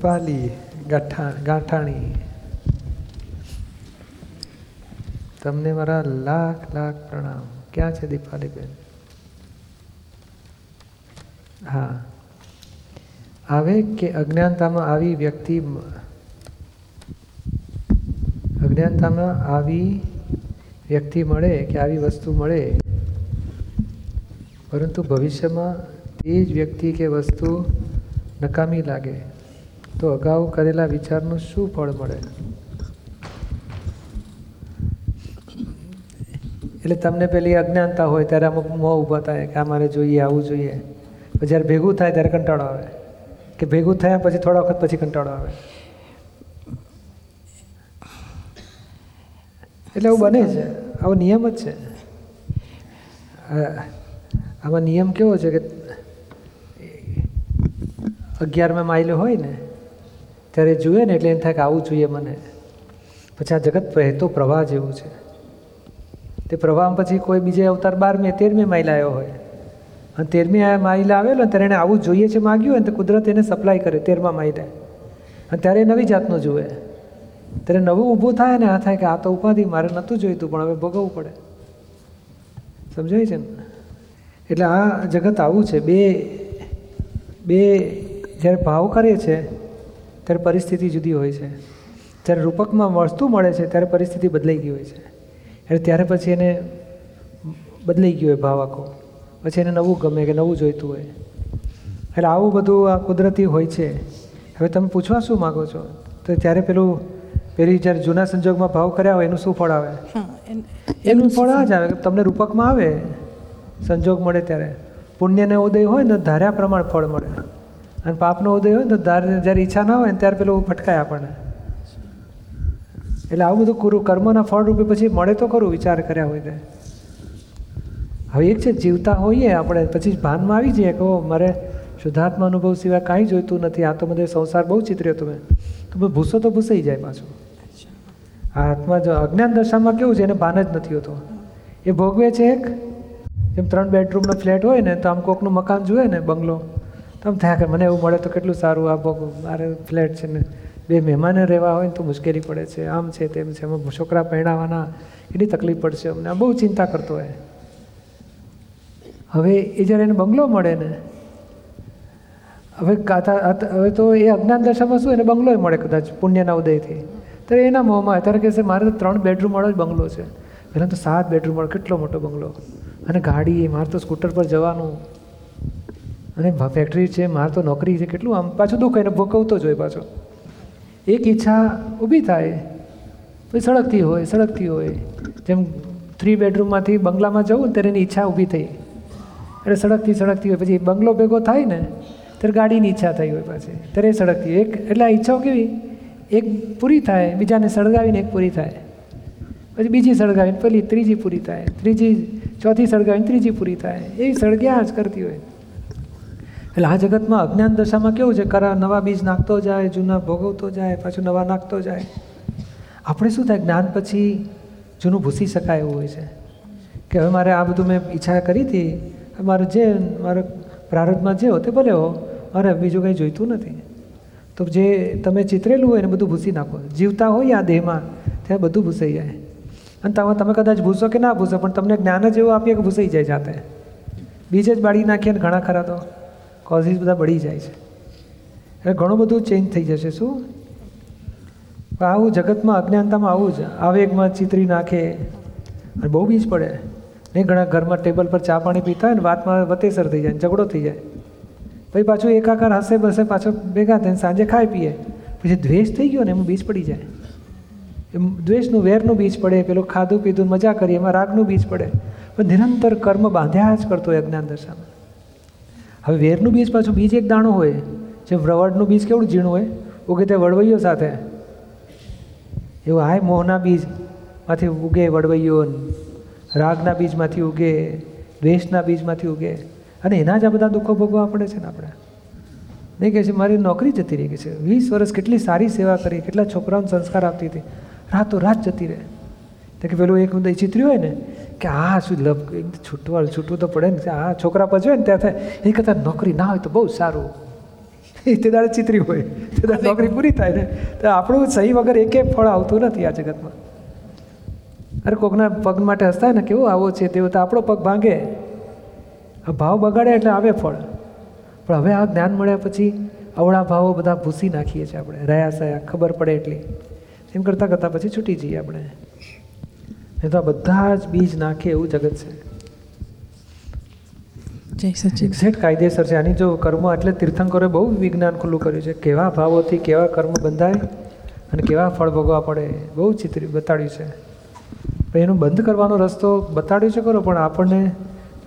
દીપાલી ગાંઠા ગાંઠાણી. તમને મારા લાખ લાખ પ્રણામ. ક્યાં છે દીપાલી બેન? હા. આવે કે અજ્ઞાનતામાં આવી વ્યક્તિ અજ્ઞાનતામાં આવી વ્યક્તિ મળે કે આવી વસ્તુ મળે? પરંતુ ભવિષ્યમાં તે જ વ્યક્તિ કે વસ્તુ નકામી લાગે. તો અગાઉ કરેલા વિચારનું શું ફળ મળે? એટલે તમને પેલી અજ્ઞાનતા હોય ત્યારે અમુક મોં ઊભા થાય કે આ મારે જોઈએ, આવું જોઈએ. જ્યારે ભેગું થાય ત્યારે કંટાળો આવે. કે ભેગું થયા પછી થોડા વખત પછી કંટાળો આવે. એટલે એવું બને છે. આવો નિયમ જ છે. આમાં નિયમ કેવો છે કે અગિયારમાં માઇલ હોય ને ત્યારે જુએ ને એટલે એમ થાય કે આવું જોઈએ મને. પછી આ જગત વહેતો પ્રવાહ જેવું છે. તે પ્રવાહ પછી કોઈ બીજે અવતાર બારમી, તેરમી માઇલ આવ્યો હોય. અને તેરમી માઇલ આવેલો ત્યારે એને આવું જોઈએ છે માગ્યું હોય ને તો કુદરત એને સપ્લાય કરે તેરમા માઇલે. અને ત્યારે નવી જાતનું જુએ. ત્યારે નવું ઊભું થાય ને આ થાય કે આ તો ઉપાધિ, મારે નહોતું જોઈતું, પણ હવે ભોગવવું પડે. સમજાય છે ને? એટલે આ જગત આવું છે. બે બે જ્યારે ભાવ કરે છે ત્યારે પરિસ્થિતિ જુદી હોય છે. જ્યારે રૂપકમાં વસ્તુ મળે છે ત્યારે પરિસ્થિતિ બદલાઈ ગઈ હોય છે. એટલે ત્યારે પછી એને બદલાઈ ગયો હોય ભાવ આખો. પછી એને નવું ગમે કે નવું જોઈતું હોય. એટલે આવું બધું આ કુદરતી હોય છે. હવે તમે પૂછવા શું માગો છો? તો ત્યારે પેલું પેલી જ્યારે જૂના સંજોગમાં ભાવ કર્યા હોય એનું શું ફળ આવે? એનું ફળ આ જ આવે. તમને રૂપકમાં આવે? સંજોગ મળે ત્યારે. પુણ્યને ઉદય હોય ને ધાર્યા પ્રમાણ ફળ મળે. અને પાપનો ઉદય હોય ને તો જ્યારે ઈચ્છા ના હોય ને ત્યારે પેલું ફટકાય આપણને. એટલે આવું બધું કરું કર્મના ફળરૂપે પછી મળે તો ખરું વિચાર કર્યા હોય તે. હવે એક છે, જીવતા હોઈએ આપણે, પછી ભાનમાં આવી જઈએ કે મારે શુદ્ધાત્મા અનુભવ સિવાય કાંઈ જોઈતું નથી, આ તો બધે સંસાર બહુ ચિતર્યો તમે. તો ભૂસો તો ભૂસાઈ જાય પાછું. આ આત્મા જો અજ્ઞાન દશામાં કેવું છે, એને ભાન જ નથી હોતો. એ ભોગવે છે એક જેમ ત્રણ બેડરૂમનો ફ્લેટ હોય ને, તો આમ કોકનું મકાન જુએ ને, બંગલો. તો આમ થયા કે મને એવું મળે તો કેટલું સારું આ ભોગ, મારે ફ્લેટ છે ને બે મહેમાને રહેવા હોય ને તો મુશ્કેલી પડે છે, આમ છે તેમ છે અમે છોકરા પહેણાવાના એટલી તકલીફ પડશે અમને. આ બહુ ચિંતા કરતો હોય. હવે એ જ્યારે એને બંગલો મળે ને, હવે કાથા હવે તો એ અજ્ઞાન દશામાં શું એને બંગલો મળે કદાચ પુણ્યના ઉદયથી. ત્યારે એના મોંમાં કહે કહેશે, મારે તો ત્રણ બેડરૂમવાળો જ બંગલો છે. પહેલાં તો સાત બેડરૂમવાળો કેટલો મોટો બંગલો. અને ગાડી, મારે તો સ્કૂટર પર જવાનું. અને ફેક્ટરી છે, મારે તો નોકરી છે, કેટલું આમ પાછું દુઃખ એને ભોગવતો જ હોય પાછો. એક ઈચ્છા ઊભી થાય, પછી સળગતી હોય સળગતી હોય. જેમ થ્રી બેડરૂમમાંથી બંગલામાં જવું ત્યારે એની ઈચ્છા ઊભી થઈ. એટલે સળગતી સળગતી હોય. પછી બંગલો ભેગો થાય ને, ત્યારે ગાડીની ઈચ્છા થઈ હોય પાછી. ત્યારે સળગતી એક એટલે આ ઈચ્છાઓ કેવી? એક પૂરી થાય, બીજાને સળગાવીને એક પૂરી થાય. પછી બીજી સળગાવીને, પેલી ત્રીજી પૂરી થાય. ત્રીજી, ચોથી સળગાવીને ત્રીજી પૂરી થાય. એ સળગ્યા જ કરતી હોય. એટલે આ જગતમાં અજ્ઞાન દશામાં કેવું છે? કરા નવા બીજ નાખતો જાય, જૂના ભોગવતો જાય, પાછું નવા નાખતો જાય. આપણે શું થાય? જ્ઞાન પછી જૂનું ભૂસી શકાય એવું હોય છે. કે હવે મારે આ બધું મેં ઈચ્છા કરી હતી. મારે જે, મારો પ્રારંભમાં જે તે ભલે હો અરે બીજું કંઈ જોઈતું નથી. તો જે તમે ચિતરેલું હોય ને બધું ભૂસી નાખો. જીવતા હોય આ દેહમાં, ત્યાં બધું ભૂસાઈ જાય. અને તમે તમે કદાચ ભૂસો કે ના ભૂસો, પણ તમને જ્ઞાન જ એવું આપીએ કે ભૂસાઈ જાય જાતે. બીજે જ બાળી નાખીએ ને ઘણા ખરા તો. કોઝિસ બધા બળી જાય છે. એટલે ઘણું બધું ચેન્જ થઈ જશે, શું? આવું જગતમાં અજ્ઞાનતામાં આવું જ. આવેગમાં ચિતરી નાખે અને બહુ બીજ પડે. નહીં ઘણા ઘરમાં ટેબલ પર ચા પાણી પીતા હોય ને વાતમાં વતેસર થઈ જાય ઝઘડો થઈ જાય. પછી પાછું એકાકાર હસે બસે પાછો ભેગા થઈને સાંજે ખાઈ પીએ. પછી દ્વેષ થઈ ગયો ને એમાં બીજ પડી જાય. એમ દ્વેષનું, વેરનું બીજ પડે, પેલું ખાધું પીધું મજા કરીએ, એમાં રાગનું બીજ પડે. પણ નિરંતર કર્મ બાંધ્યા જ કરતો હોય અજ્ઞાન દશામાં. હવે વેરનું બીજ પાછું, બીજ એક દાણું હોય, જે વડનું બીજ કેવડું ઝીણું હોય ઉગે તે વડવૈયો સાથે. એવું હાય મોહના બીજમાંથી ઉગે વડવૈયો રાગના બીજમાંથી ઉગે, દ્વેષના બીજમાંથી ઉગે. અને એના જ આ બધા દુઃખો ભોગવવા પડે છે ને આપણે. નહીં કહે છે, મારી નોકરી જતી રહી ગઈ છે, વીસ વર્ષ કેટલી સારી સેવા કરી, કેટલા છોકરાઓને સંસ્કાર આપતી હતી. રાતો રાત જતી રહે. તો કે પેલું એક ચિત્ર્યું હોય ને કે આ શું લપ છૂટવા છૂટવું તો પડે ને આ છોકરા પજવે ને ત્યાં થાય એ કરતાં નોકરી ના હોય તો બહુ સારું. તે દાડે ચિતરી હોય તે દાડે નોકરી પૂરી થાય ને તો આપણું સહી વગર એકે ફળ આવતું નથી આ જગતમાં. અરે કોકના પગ માટે હસતા ને કેવો આવો છે તેવો તો આપણો પગ ભાંગે. ભાવ બગાડે એટલે આવે ફળ. પણ હવે આ જ્ઞાન મળ્યા પછી અવળા ભાવો બધા ભૂસી નાખીએ છીએ આપણે રહ્યા સયા ખબર પડે એટલી. એમ કરતાં કરતાં પછી છૂટી જઈએ આપણે. નહીં તો આ બધા જ બીજ નાખે એવું જગત છે. એક્ઝેક્ટ કાયદેસર છે. આની જો કર્મ એટલે તીર્થંકરોએ બહુ વિજ્ઞાન ખુલ્લું કર્યું છે. કેવા ભાવોથી કેવા કર્મ બંધાય અને કેવા ફળ ભોગવા પડે બહુ ચિત્ર બતાડ્યું છે. પણ એનું બંધ કરવાનો રસ્તો બતાડ્યો છે ખરો પણ આપણને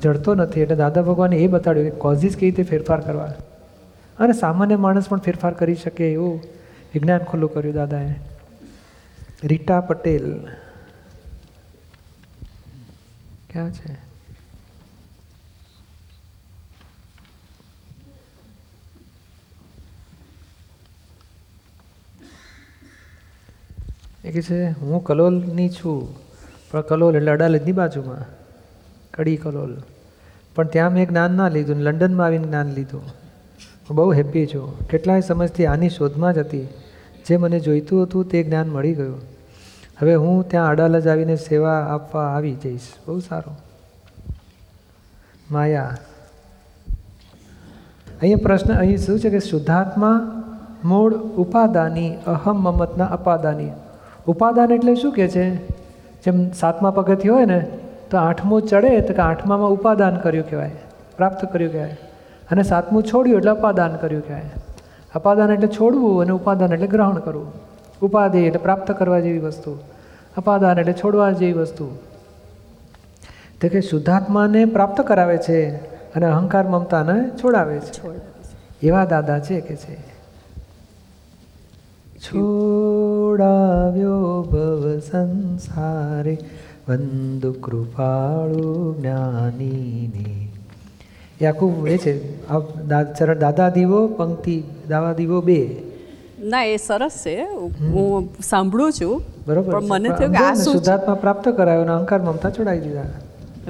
જડતો નથી. એટલે દાદા ભગવાને એ બતાડ્યું કે કોઝિસ કેવી રીતે ફેરફાર કરવા. અને સામાન્ય માણસ પણ ફેરફાર કરી શકે એવું વિજ્ઞાન ખુલ્લું કર્યું દાદાએ. રીટા પટેલ. ક્યાં છે. એ કહે છે, હું કલોલની છું, પણ કલોલ એટલે અડાલજની બાજુમાં. કડી કલોલ. પણ ત્યાં મેં જ્ઞાન ના લીધું લંડનમાં આવીને જ્ઞાન લીધું. હું બહુ હેપી છું. કેટલાય સમજથી આની શોધમાં જ હતી. જે મને જોઈતું હતું તે જ્ઞાન મળી ગયું. હવે હું ત્યાં અડાલજ આવીને સેવા આપવા આવી જઈશ. બહુ સારું. માયા. અહીંયા પ્રશ્ન અહીં શું છે કે શુદ્ધાત્મા મૂળ ઉપાદાની અહમ મમતના અપાદાની. ઉપાદાન એટલે શું કે છે? જેમ સાતમા પગથી હોય ને, તો આઠમું ચડે તો કે આઠમામાં ઉપાદાન કર્યું કહેવાય, પ્રાપ્ત કર્યું કહેવાય. અને સાતમું છોડ્યું એટલે અપાદાન કર્યું કહેવાય. અપાદાન એટલે છોડવું અને ઉપાદાન એટલે ગ્રહણ કરવું. ઉપાધિ એટલે પ્રાપ્ત કરવા જેવી વસ્તુ અપાદાન એટલે છોડવા જેવી વસ્તુ. તો કે શુદ્ધાત્માને પ્રાપ્ત કરાવે છે અને અહંકાર મમતાને છોડાવે છે. એવા દાદા છે કે છે. છોડાવ્યો ભવ સંસારે વંદુ કૃપાળુ જ્ઞાનીને. એ આખું એ છે ચરણ દાદા દીવો પંક્તિ દાવા દીવો બે. ના એ સરસ છે. હું સાંભળું છું. બરોબર પણ મને થયું કે આ? શુદ્ધાત્મા પ્રાપ્ત કરાયો અને અહંકાર મમતા છોડાવી દીધા.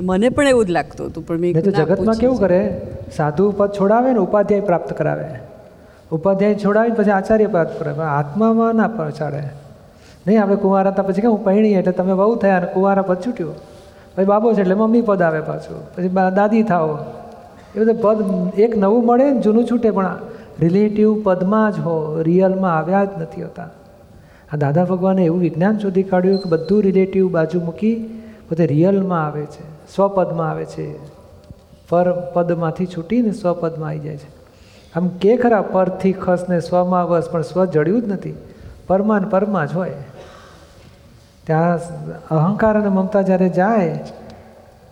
મને પણ એવું જ લાગતું હતું પણ મેં જગતમાં કેવું કરે? સાધુ પદ છોડાવે ને ઉપાધ્યાય પ્રાપ્ત કરાવે. ઉપાધ્યાય છોડાવીને પછી આચાર્ય પ્રાપ્ત કરાવે આત્મામાં ના પહોંચાડે. નહીં આપણે કુંવારા હતા પછી કે હું પહેણી એટલે તમે બહુ થયા અને કુંવારા પદ છૂટ્યો. પછી બાબો છે એટલે મમ્મી પદ આવે પાછું. પછી દાદી થાઓ. એ બધું પદ એક નવું મળે ને જૂનું છૂટે પણ રિલેટિવ પદમાં જ હો, રિયલમાં આવ્યા જ નથી હોતા. આ દાદા ભગવાને એવું વિજ્ઞાન શોધી કાઢ્યું કે બધું રિલેટિવ બાજુ મૂકી પોતે રિયલમાં આવે છે, સ્વપદમાં આવે છે. પર પદમાંથી છૂટીને સ્વપદમાં આવી જાય છે. આમ કે ખરા પરથી ખસને સ્વમાં વસ, પણ સ્વ જડ્યું જ નથી. પરમાન પરમાં જ હોય. ત્યાં અહંકાર અને મમતા જ્યારે જાય,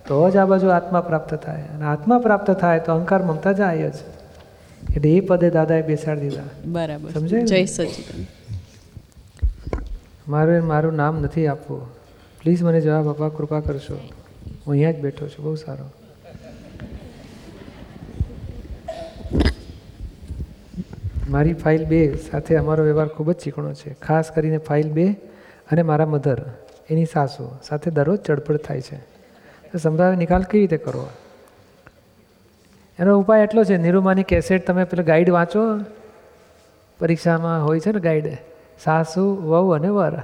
તો જ આ બાજુ આત્મા પ્રાપ્ત થાય. અને આત્મા પ્રાપ્ત થાય તો અહંકાર, મમતા જાય જ. એટલે એ પદે દાદાએ બેસાડી દીધા. બરાબર. સમજાય? જય સચિદાન મારું મારું નામ નથી આપવું. પ્લીઝ મને જવાબ આપવા કૃપા કરશો. હું અહીંયા જ બેઠો છું બહુ સારો. મારી ફાઇલ બે સાથે અમારો વ્યવહાર ખૂબ જ ચીકણો છે. ખાસ કરીને ફાઇલ બે અને મારા મધર એની સાસુ સાથે દરરોજ ચડપડ થાય છે. તો સંભાવે નિકાલ કેવી રીતે કરવો? એનો ઉપાય એટલો છે, નિરૂમાની કેસેટ તમે પેલો ગાઈડ વાંચો. પરીક્ષામાં હોય છે ને ગાઈડ સાસુ, વહુ અને વર.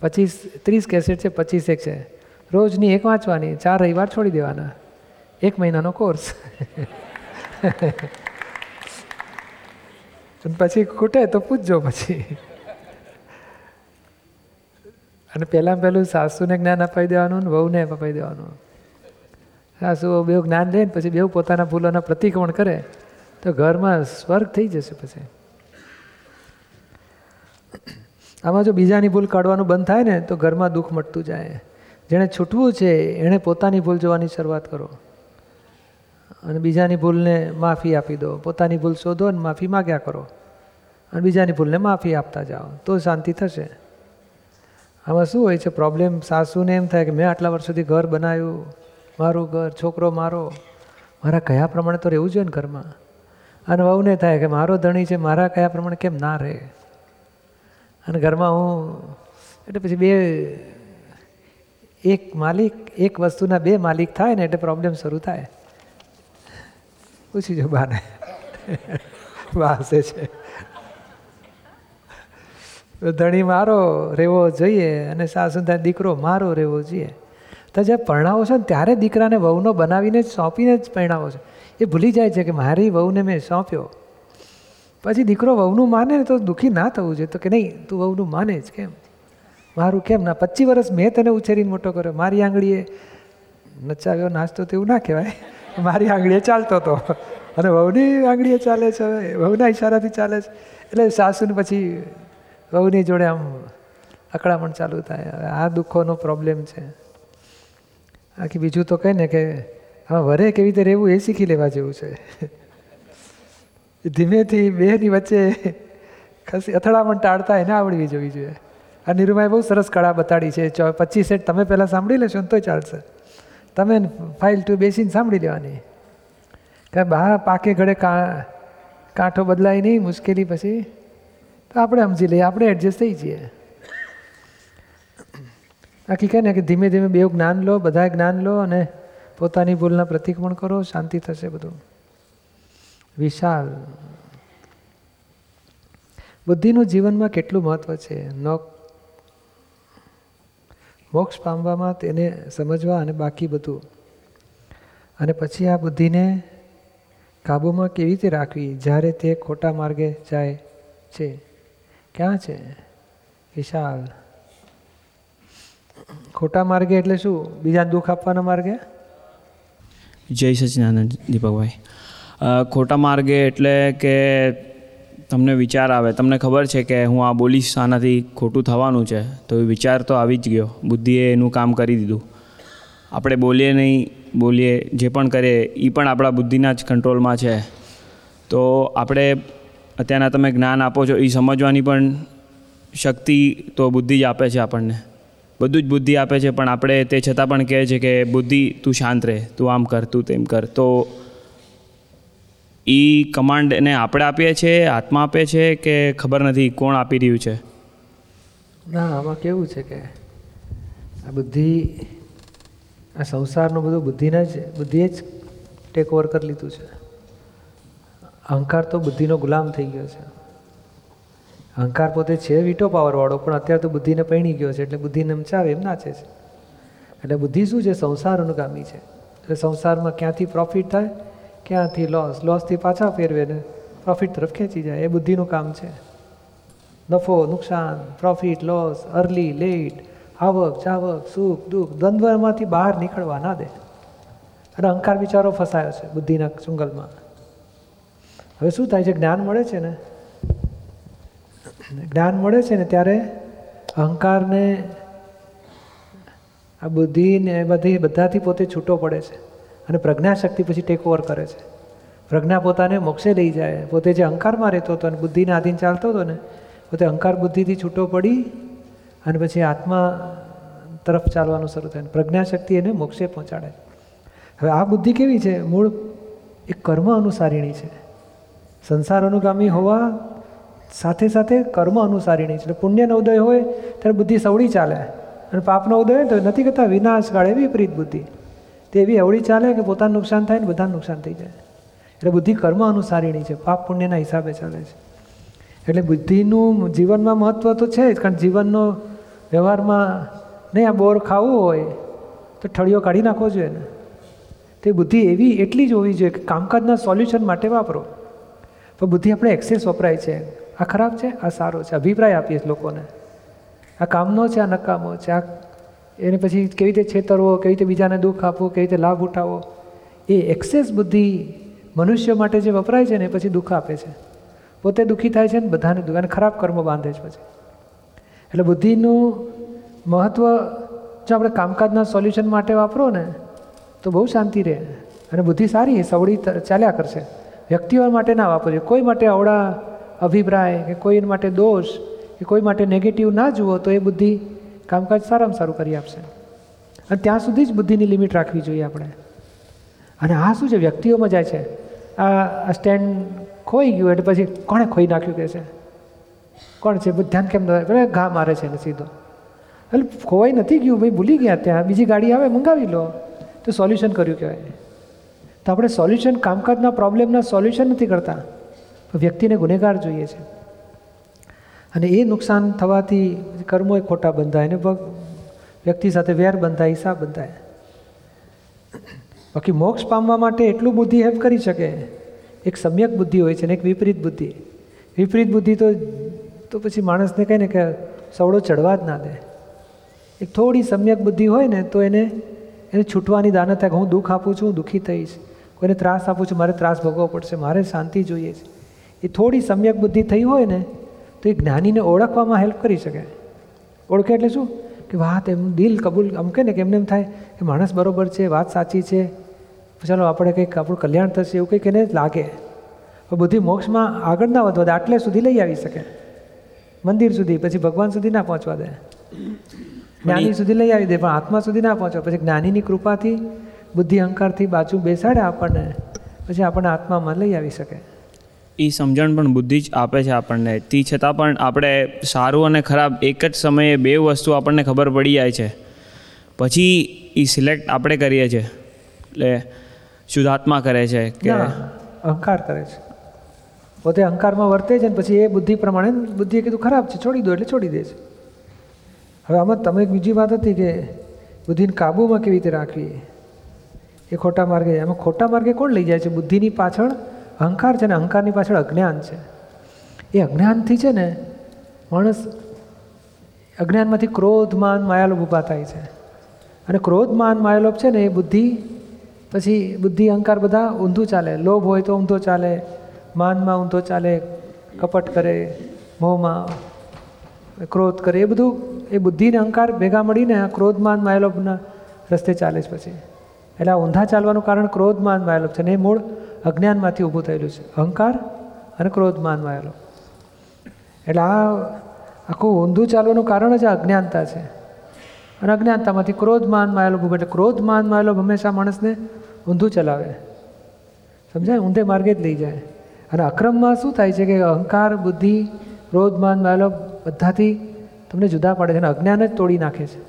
પચીસ, ત્રીસ કેસેટ છે, પચીસ એક છે. રોજની એક વાંચવાની, ચાર રવિવાર છોડી દેવાના. એક મહિનાનો કોર્સ પછી ખૂટે તો પૂછજો પછી. અને પહેલાં પહેલું સાસુને જ્ઞાન અપાઈ દેવાનું ને વહુને અપાઈ દેવાનું. સાસુ વહુ જ્ઞાન દે ને પછી બેઉ પોતાના ભૂલોના પ્રતિક્રમણ કરે, તો ઘરમાં સ્વર્ગ થઈ જશે પછી. આમાં જો બીજાની ભૂલ કાઢવાનું બંધ થાય ને, તો ઘરમાં દુઃખ મટતું જાય. જેણે છૂટવું છે, એણે પોતાની ભૂલ જોવાની શરૂઆત કરો. અને બીજાની ભૂલને માફી આપી દો. પોતાની ભૂલ શોધો અને માફી માગ્યા કરો. અને બીજાની ભૂલને માફી આપતા જાઓ. તો શાંતિ થશે. આમાં શું હોય છે પ્રોબ્લેમ સાસુને એમ થાય કે મેં આટલા વર્ષ સુધી ઘર બનાવ્યું. મારું ઘર, છોકરો મારો, મારા કયા પ્રમાણે તો રહેવું જોઈએ ને ઘરમાં? અને વહુને થાય કે મારો ધણી છે, મારા કયા પ્રમાણે કેમ ના રહે? અને ઘરમાં હું, એટલે પછી બે, એક માલિક, એક વસ્તુના બે માલિક થાય ને એટલે પ્રોબ્લેમ શરૂ થાય. પૂછી જો બાને. વાસે છે. ધણી મારો રહેવો જોઈએ અને સાસુ દીકરો મારો રહેવો જોઈએ. તો જે પરણાવો છો ને, ત્યારે દીકરાને વહુનો બનાવીને જ સોંપીને જ પરણાવો છો. એ ભૂલી જાય છે કે મારી વહુને મેં સોંપ્યો. પછી દીકરો વહુનું માને ને તો દુઃખી ના થવું જોઈએ. તો કે નહીં, તું વહુનું માને જ કેમ? મારું કેમ ના? પચીસ વર્ષ મેં તને ઉછેરીને મોટો કર્યો. મારી આંગળીએ નચાવ્યો નાસ્તો તો એવું ના કહેવાય. મારી આંગળીએ ચાલતો હતો અને વહુની આંગળીએ ચાલે છે હવે. વહુના ઈશારાથી ચાલે છે. એટલે સાસુને પછી વહુની જોડે આમ અકળામણ ચાલુ થાય. આ દુઃખોનો પ્રોબ્લેમ છે. આખી બીજું તો કહે ને કે હા વરે કેવી રીતે રહેવું એ શીખી લેવા જેવું છે. ધીમેથી બેની વચ્ચે ખસી અથડામણ ટાળતા એને આવડવી જોવી જોઈએ આ નિરૂમાએ બહુ સરસ કળા બતાડી છે. ચો પચીસ સેટ તમે પહેલાં સાંભળી લેશો ને તોય ચાલશે. તમે ફાઇલ ટુ બેસીને સાંભળી લેવાની. કે બહાર પાકે ઘડે કા, કાંઠો બદલાય નહીં, મુશ્કેલી પછી. તો આપણે સમજી લઈએ, આપણે એડજસ્ટ થઈ જઈએ. બાકી કહે ને કે ધીમે ધીમે બે જ્ઞાન લો બધા જ્ઞાન લો અને પોતાની ભૂલના પ્રતિક્રમણ કરો, શાંતિ થશે બધું. વિશાલ. બુદ્ધિનું જીવનમાં કેટલું મહત્વ છે? નો મોક્ષ પામવામાં તેને સમજવા અને બાકી બધું. અને પછી આ બુદ્ધિને કાબૂમાં કેવી રીતે રાખવી? જ્યારે તે ખોટા માર્ગે જાય છે. ક્યાં છે? વિશાલ. ખોટા માર્ગે એટલે શું? બીજા દુઃખ આપવાના માર્ગે? જય સચિદાનંદ, દીપકભાઈ. ખોટા માર્ગે એટલે કે તમને વિચાર આવે. તમને ખબર છે કે હું આ બોલીશ, આનાથી ખોટું થવાનું છે. તો એ વિચાર તો આવી જ ગયો. બુદ્ધિએ એનું કામ કરી દીધું. આપણે બોલીએ નહીં, બોલીએ જે પણ કરીએ એ પણ આપણા બુદ્ધિના જ કંટ્રોલમાં છે. તો આપણે અત્યારના તમે જ્ઞાન આપો છો એ સમજવાની પણ શક્તિ તો બુદ્ધિ જ આપે છે આપણને. બધું જ બુદ્ધિ આપે છે, પણ આપણે તે છતાં પણ કહે છે કે બુદ્ધિ તું શાંત રહે, તું આમ કર, તું તેમ કર. તો એ કમાન્ડ એને આપણે આપીએ છીએ આત્મા આપે છે કે ખબર નથી કોણ આપી રહ્યું છે? ના, આમાં કેવું છે કે આ બુદ્ધિ, આ સંસારનું બધું બુદ્ધિના જ, બુદ્ધિએ જ ટેક ઓવર કરી લીધું છે. અહંકાર તો બુદ્ધિનો ગુલામ થઈ ગયો છે. અહંકાર પોતે છે, વીટો પાવરવાળો પણ અત્યારે તો બુદ્ધિને પૈણી ગયો છે, એટલે બુદ્ધિને નમચાવે એમ નાચે છે. એટલે બુદ્ધિ શું છે? સંસાર અનુગામી છે. એટલે સંસારમાં ક્યાંથી પ્રોફિટ થાય? ક્યાંથી લોસ લોસથી પાછા ફેરવે ને પ્રોફિટ તરફ ખેંચી જાય. એ બુદ્ધિનું કામ છે. નફો, નુકસાન પ્રોફિટ લોસ અર્લી લેટ આવક ચાવક સુખ, દુઃખ, દ્વંદ્વમાંથી બહાર નીકળવા ના દે. અને અહંકાર વિચારો ફસાયો છે બુદ્ધિના ચુંગલમાં હવે શું થાય છે? જ્ઞાન મળે છે ને? જ્ઞાન મળે છે ને ત્યારે અહંકારને આ બુદ્ધિને એ બધી બધાથી પોતે છૂટો પડે છે. અને પ્રજ્ઞાશક્તિ પછી ટેક ઓવર કરે છે. પ્રજ્ઞા પોતાને મોક્ષે લઈ જાય. પોતે જે અહંકારમાં રહેતો હતો અને બુદ્ધિને આધીન ચાલતો હતો ને, પોતે અહંકાર બુદ્ધિથી છૂટો પડી અને પછી આત્મા તરફ ચાલવાનું શરૂ થાય. પ્રજ્ઞાશક્તિ એને મોક્ષે પહોંચાડે હવે આ બુદ્ધિ કેવી છે? મૂળ એક કર્મ અનુસારીણી છે. સંસાર અનુગામી હોવા સાથે સાથે કર્મ અનુસારીણી છે એટલે પુણ્યનો ઉદય હોય, ત્યારે બુદ્ધિ સવળી ચાલે. અને પાપનો ઉદય હોય તો નથી કરતા વિનાશ કાળે વિપરીત બુદ્ધિ. તે એવી અવળી ચાલે કે પોતાનું નુકસાન થાય ને બધાનું નુકસાન થઈ જાય. એટલે બુદ્ધિ કર્મ અનુસારીણી છે. પાપ પુણ્યના હિસાબે ચાલે છે. એટલે બુદ્ધિનું જીવનમાં મહત્ત્વ તો છે જ, કારણ જીવનનો વ્યવહારમાં નહીં, આ બોર ખાવું હોય, તો ઠળિયો કાઢી નાખવો જોઈએ ને. તે બુદ્ધિ એવી એટલી જ હોવી જોઈએ કે કામકાજના સોલ્યુશન માટે વાપરો. પણ બુદ્ધિ આપણે એક્સેસ વપરાય છે. આ ખરાબ છે? આ સારો છે. અભિપ્રાય આપીએ લોકોને. આ કામનો છે, આ નકામો છે. આ એને પછી કેવી રીતે છેતરવો, કેવી રીતે બીજાને દુઃખ આપવું, કેવી રીતે લાભ ઉઠાવવો એ એક્સેસ બુદ્ધિ મનુષ્ય માટે જે વપરાય છે ને એ પછી દુઃખ આપે છે. પોતે દુઃખી થાય છે ને બધાને દુઃખ. અને ખરાબ કર્મ બાંધે છે પછી. એટલે બુદ્ધિનું મહત્ત્વ જો આપણે કામકાજના સોલ્યુશન માટે વાપરો ને, તો બહુ શાંતિ રહે. અને બુદ્ધિ સારી, સવળી ચાલ્યા કરશે. વ્યક્તિઓ માટે ના વાપરજો કોઈ માટે અવળા અભિપ્રાય કે કોઈ માટે દોષ, કે કોઈ માટે નેગેટિવ ના જુઓ તો એ બુદ્ધિ કામકાજ સારામાં સારું કરી આપશે. અને ત્યાં સુધી જ બુદ્ધિની લિમિટ રાખવી જોઈએ આપણે. અને આ શું છે? વ્યક્તિઓમાં જાય છે. આ સ્ટેન્ડ ખોઈ ગયું એટલે પછી કોણે ખોઈ નાખ્યું કે છે? કોણ છે? ધ્યાન કેમ ન રાખે? ઘા મારે છે ને સીધો. એટલે ખોવાઈ નથી ગયું, ભાઈ ભૂલી ગયા ત્યાં. બીજી ગાડી આવે, મંગાવી લો. તો સોલ્યુશન કર્યું કહેવાય. તો આપણે સોલ્યુશન કામકાજના પ્રોબ્લેમના સોલ્યુશન નથી કરતા. વ્યક્તિને ગુનેગાર જોઈએ છે. અને એ નુકસાન થવાથી કર્મો એ ખોટા બંધાય ને વ્યક્તિ સાથે વેર બંધાય હિસાબ બંધાય. બાકી મોક્ષ પામવા માટે એટલું બુદ્ધિ હેલ્પ કરી શકે. એક સમ્યક બુદ્ધિ હોય છે ને એક વિપરીત બુદ્ધિ. વિપરીત બુદ્ધિ તો તો પછી માણસને કહે ને કે સવડો ચડવા જ ના દે. એક થોડી સમ્યક બુદ્ધિ હોય ને તો એને એને છૂટવાની દાનત થાય કે હું દુઃખ આપું છું, હું દુઃખી થઈશ. કોઈને ત્રાસ આપું છું, મારે ત્રાસ ભોગવવો પડશે, મારે શાંતિ જોઈએ છે. એ થોડી સમ્યક બુદ્ધિ થઈ હોય ને તો એ જ્ઞાનીને ઓળખવામાં હેલ્પ કરી શકે. ઓળખે એટલે શું? કે વાત એમ દિલ કબૂલ આમ કે ને કે એમને એમ થાય કે માણસ બરોબર છે વાત સાચી છે. ચાલો આપણે કંઈક આપણું કલ્યાણ થશે એવું કંઈક એને લાગે. બુદ્ધિ મોક્ષમાં આગળ ના વધવા દે આટલે સુધી લઈ આવી શકે. મંદિર સુધી પછી ભગવાન સુધી ના પહોંચવા દે. જ્ઞાની સુધી લઈ આવી દે પણ આત્મા સુધી ના પહોંચવા. પછી જ્ઞાનીની કૃપાથી બુદ્ધિ અહંકારથી બાજુ બેસાડે આપણને પછી આપણને આત્મામાં લઈ આવી શકે. એ સમજણ પણ બુદ્ધિ જ આપે છે આપણને. તે છતાં પણ આપણે સારું અને ખરાબ એક જ સમયે બે વસ્તુ આપણને ખબર પડી જાય છે. પછી એ સિલેક્ટ આપણે કરીએ છીએ. એટલે શુદ્ધાત્મા કરે છે કે અહંકાર કરે છે. પોતે અહંકારમાં વર્તે છે ને પછી એ બુદ્ધિ પ્રમાણે બુદ્ધિએ કીધું ખરાબ છે, છોડી દો એટલે છોડી દે છે. હવે આમાં તમે એક બીજી વાત હતી કે બુદ્ધિને કાબૂમાં કેવી રીતે રાખવી? એ ખોટા માર્ગે એમાં ખોટા માર્ગે કોણ લઈ જાય છે? બુદ્ધિની પાછળ અહંકાર છે ને, અહંકારની પાછળ અજ્ઞાન છે. એ અજ્ઞાનથી છે ને, માણસ અજ્ઞાનમાંથી ક્રોધ માન માયાલોભ ઊભા થાય છે. અને ક્રોધ માન માયાલોભ છે ને, એ બુદ્ધિ, પછી બુદ્ધિ, અહંકાર બધા ઊંધું ચાલે. લોભ હોય તો ઊંધો ચાલે, માનમાં ઊંધો ચાલે, કપટ કરે મોહમાં ક્રોધ કરે. એ બધું, એ બુદ્ધિને અહંકાર ભેગા મળીને આ ક્રોધમાન માયાલોભના રસ્તે ચાલે છે પછી. એટલે આ ઊંધા ચાલવાનું કારણ ક્રોધ માન માયાલોભ છે ને એ મૂળ અજ્ઞાનમાંથી ઊભું થયેલું છે. અહંકાર અને ક્રોધ માન માયાલોભ એટલે આ આખું ઊંધું ચાલવાનું કારણ જ આ અજ્ઞાનતા છે. અને અજ્ઞાનતામાંથી ક્રોધ માન માયેલો ભૂખ એટલે ક્રોધ માન માયેલો હંમેશા માણસને ઊંધું ચલાવે. સમજાય? ઊંધે માર્ગે જ લઈ જાય. અને અક્રમમાં શું થાય છે કે અહંકાર, બુદ્ધિ ક્રોધમાનમાં આવેલો બધાથી તમને જુદા પાડે છે અને અજ્ઞાન જ તોડી નાખે છે.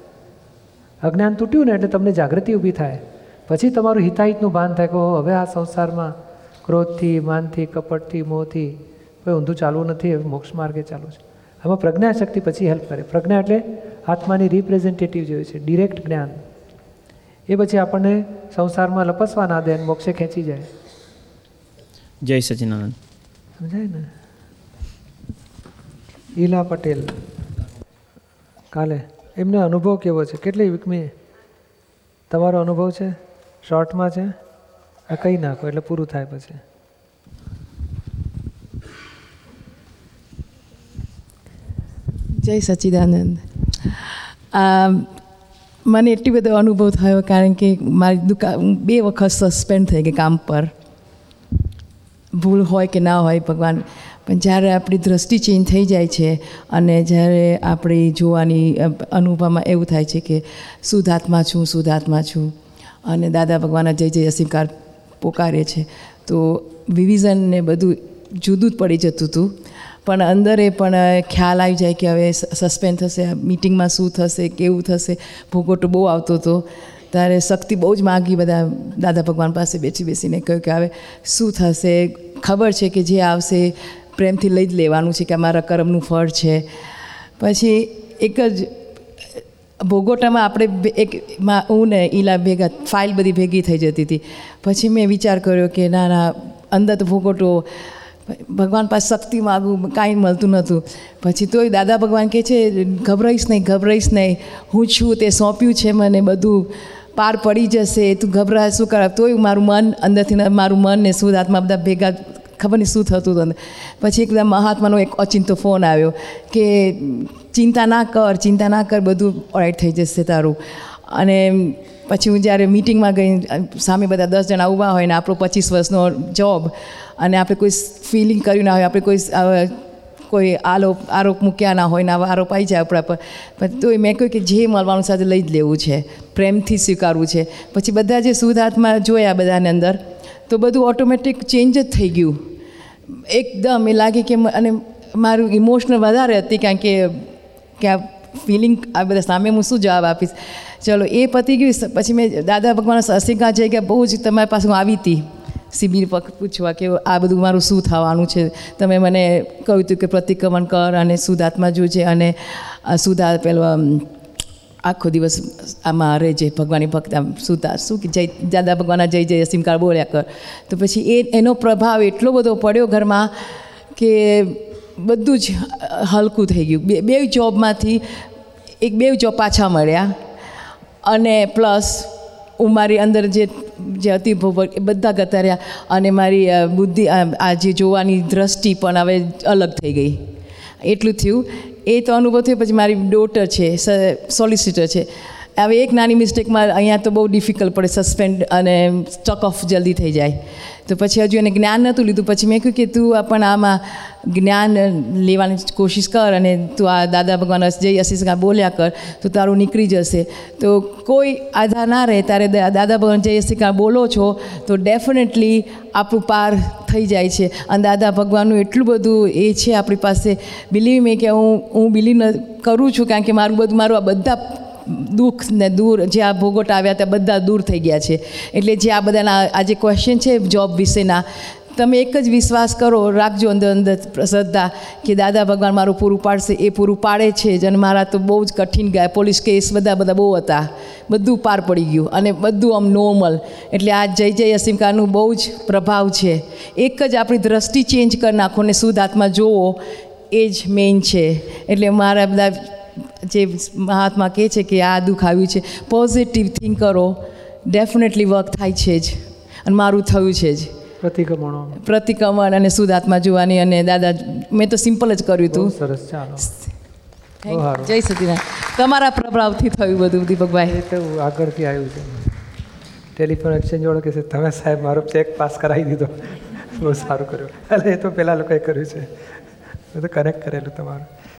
અજ્ઞાન તૂટ્યું ને એટલે તમને જાગૃતિ ઊભી થાય. પછી તમારું હિતાહિતનું ભાન થાય કે હવે આ સંસારમાં ક્રોધથી માનથી કપટથી મોહથી કોઈ ઊંધું ચાલવું નથી હવે મોક્ષ માર્ગે ચાલુ છે. આમાં પ્રજ્ઞાશક્તિ પછી હેલ્પ કરે. પ્રજ્ઞા એટલે આત્માની રિપ્રેઝેન્ટેટિવ જેવી છે ડિરેક્ટ જ્ઞાન. એ પછી આપણને સંસારમાં લપસવા ના દે અને મોક્ષે ખેંચી જાય. જય સચિનાનંદ સમજાય ને? ઈલા પટેલ. કાલે. એમનો અનુભવ કેવો છે? કેટલી વીકમી? તમારો અનુભવ છે? શોર્ટમાં છે? આ કહી નાખો, એટલે પૂરું થાય પછી. જય સચ્ચિદાનંદ મને એટલી બધો અનુભવ થયો કારણ કે મારી દુકાન બે વખત સસ્પેન્ડ થઈ ગઈ કામ પર. ભૂલ હોય કે ના હોય ભગવાન, પણ જ્યારે આપણી દ્રષ્ટિ ચેન્જ થઈ જાય છે અને જ્યારે આપણી જોવાની અનુભવમાં એવું થાય છે કે શુદ્ધાત્મા છું શુદ્ધાત્મા છું અને દાદા ભગવાનના જય જય અસ્વીકાર પોકારે છે. તો વિવિઝન ને બધું જુદું જ પડી જતું હતું. પણ અંદરે પણ ખ્યાલ આવી જાય કે હવે સસ્પેન્ડ થશે, આ મિટિંગમાં શું થશે, કેવું થશે ભોગોટો બહુ આવતો હતો. ત્યારે શક્તિ બહુ જ માગી બધા દાદા ભગવાન પાસે બેસી બેસીને કહ્યું કે હવે શું થશે? ખબર છે કે જે આવશે પ્રેમથી લઈ જ લેવાનું છે કે અમારા કર્મનું ફળ છે. પછી એક જ ભોગોટામાં આપણે એક હું ને ઈલા ભેગા ફાઇલ બધી ભેગી થઈ જતી હતી. પછી મેં વિચાર કર્યો કે ના ના અંદર તો ભોગોટો, ભગવાન પાસે શક્તિ માગું, કાંઈ મળતું નહોતું. પછી તોય દાદા ભગવાન કહે છે, ગભરાઈશ નહીં ગભરાઈશ નહીં. હું છું, તે સોંપ્યું છે મને બધું. પાર પડી જશે, તું ગભરા શું કર તોય મારું મન અંદરથી મારું મન ને શુદ્ધ આત્મા બધા ભેગા ખબર નહીં શું થતું હતું. પછી એકદમ મહાત્માનો એક અચિંતો ફોન આવ્યો કે, ચિંતા ના કર, ચિંતા ના કર, બધું ઓરાઈટ થઈ જશે તારું. અને પછી હું જ્યારે મિટિંગમાં ગઈ, સામે બધા દસ જણા ઊભા હોય ને, આપણો પચીસ વર્ષનો જોબ અને આપણે કોઈ ફિલિંગ કર્યું ના હોય, આપણે કોઈ કોઈ આરોપ આરોપ મૂક્યા ના હોય ને, આવા આરોપ આવી જાય આપણા પર. પણ તોય મેં કહ્યું કે જે મળવાનું સાથે લઈ જ લેવું છે. પ્રેમથી સ્વીકારવું છે. પછી બધા જે સુધાર્થમાં જોયા બધાને અંદર તો બધું ઓટોમેટિક ચેન્જ જ થઈ ગયું. એકદમ એ લાગે કે અને મારું ઇમોશનલ વધારે હતી કારણ કે કે આ ફિલિંગ આ બધા સામે હું શું જવાબ આપીશ? ચલો, એ પતી ગયું. પછી મેં દાદા ભગવાન સસિકા જઈ ગયા બહુ જ તમારી પાસે હું આવી હતી. શિબિર પર પૂછવા કે આ બધું મારું શું થવાનું છે? તમે મને કહ્યું હતું કે પ્રતિક્રમણ કર અને શુદ્ધાત્મા જોજે અને શુદ્ધા પેલો આખો દિવસ આમાં રહેજે ભગવાનની ભક્ત આમ સુતા. શું કે જય, દાદા ભગવાનના જય જય અસીમકાર બોલ્યા કર. તો પછી એ, એનો પ્રભાવ એટલો બધો પડ્યો ઘરમાં કે બધું જ હલકું થઈ ગયું. બે બે જોબમાંથી એક, બે જોબ પાછા મળ્યા. અને પ્લસ હું મારી અંદર જે જે હતી એ બધા ગતા રહ્યા. અને મારી બુદ્ધિ આ જે જોવાની દ્રષ્ટિ પણ હવે અલગ થઈ ગઈ. એટલું થયું એ તો અનુભવ થયો પછી મારી ડોટર છે સોલિસિટર છે. હવે એક નાની મિસ્ટેકમાં અહીંયા તો બહુ ડિફિકલ્ટ પડે સસ્પેન્ડ અને સ્ટક ઓફ જલ્દી થઈ જાય. તો પછી હજુ એને જ્ઞાન નહોતું લીધું. પછી મેં કહ્યું કે તું પણ આમાં જ્ઞાન લેવાની કોશિશ કર અને તું આ દાદા ભગવાન જય અશીષ બોલ્યા કર, તો તારું નીકળી જશે. તો કોઈ આધાર ના રહે તારે દાદા ભગવાન જય અશીષ બોલો છો, તો ડેફિનેટલી આપણું પાર થઈ જાય છે. અને દાદા ભગવાનનું એટલું બધું એ છે આપણી પાસે. બિલીવ મેં કે હું હું બિલીવ કરું છું કારણ કે મારું બધું, મારું આ બધા દુઃખ ને દૂર જે આ ભોગોટ આવ્યા ત્યાં બધા દૂર થઈ ગયા છે. એટલે જે આ બધાના આજે ક્વેશ્ચન છે જોબ વિશેના, તમે એક જ વિશ્વાસ કરો, રાખજો અંદર અંદર શ્રદ્ધા કે દાદા ભગવાન મારું પૂરું પાડશે, એ પૂરું પાડે છે. જ અને મારા તો બહુ જ કઠિન ગયા. પોલીસ કેસ બધા બધા બહુ હતા. બધું પાર પડી ગયું અને બધું આમ નોર્મલ એટલે આ જય જય અસીમકારનું બહુ જ પ્રભાવ છે. એક જ આપણી દ્રષ્ટિ ચેન્જ કરી નાખો ને શુદ્ધ આત્મા જોવો એ જ મેઇન છે. એટલે મારા બધા જે મહાત્મા કહે છે કે આ દુઃખ આવ્યું છે પોઝિટિવ થિંક કરો ડેફિનેટલી વર્ક થાય છે જ અને મારું થયું છે જ. પ્રતિક્રમણો. પ્રતિક્રમણ અને શુદ્ધાત્મા જોવાની અને દાદા મેં તો સિમ્પલ જ કર્યું હતું સરસ ચાલો. જય સતીનારાયણ તમારા પ્રભાવથી થયું બધું દીપકભાઈ. તો આગળથી આવ્યું છે. ટેલિફોન એક્સચેન્જ વાળો કહે તમે સાહેબ મારો ચેક પાસ કરાવી દીધો. બહુ સારું કર્યું. અરે એ તો પહેલાં લોકોએ કર્યું છે. એ તો કનેક્ટ કરેલું તમારું.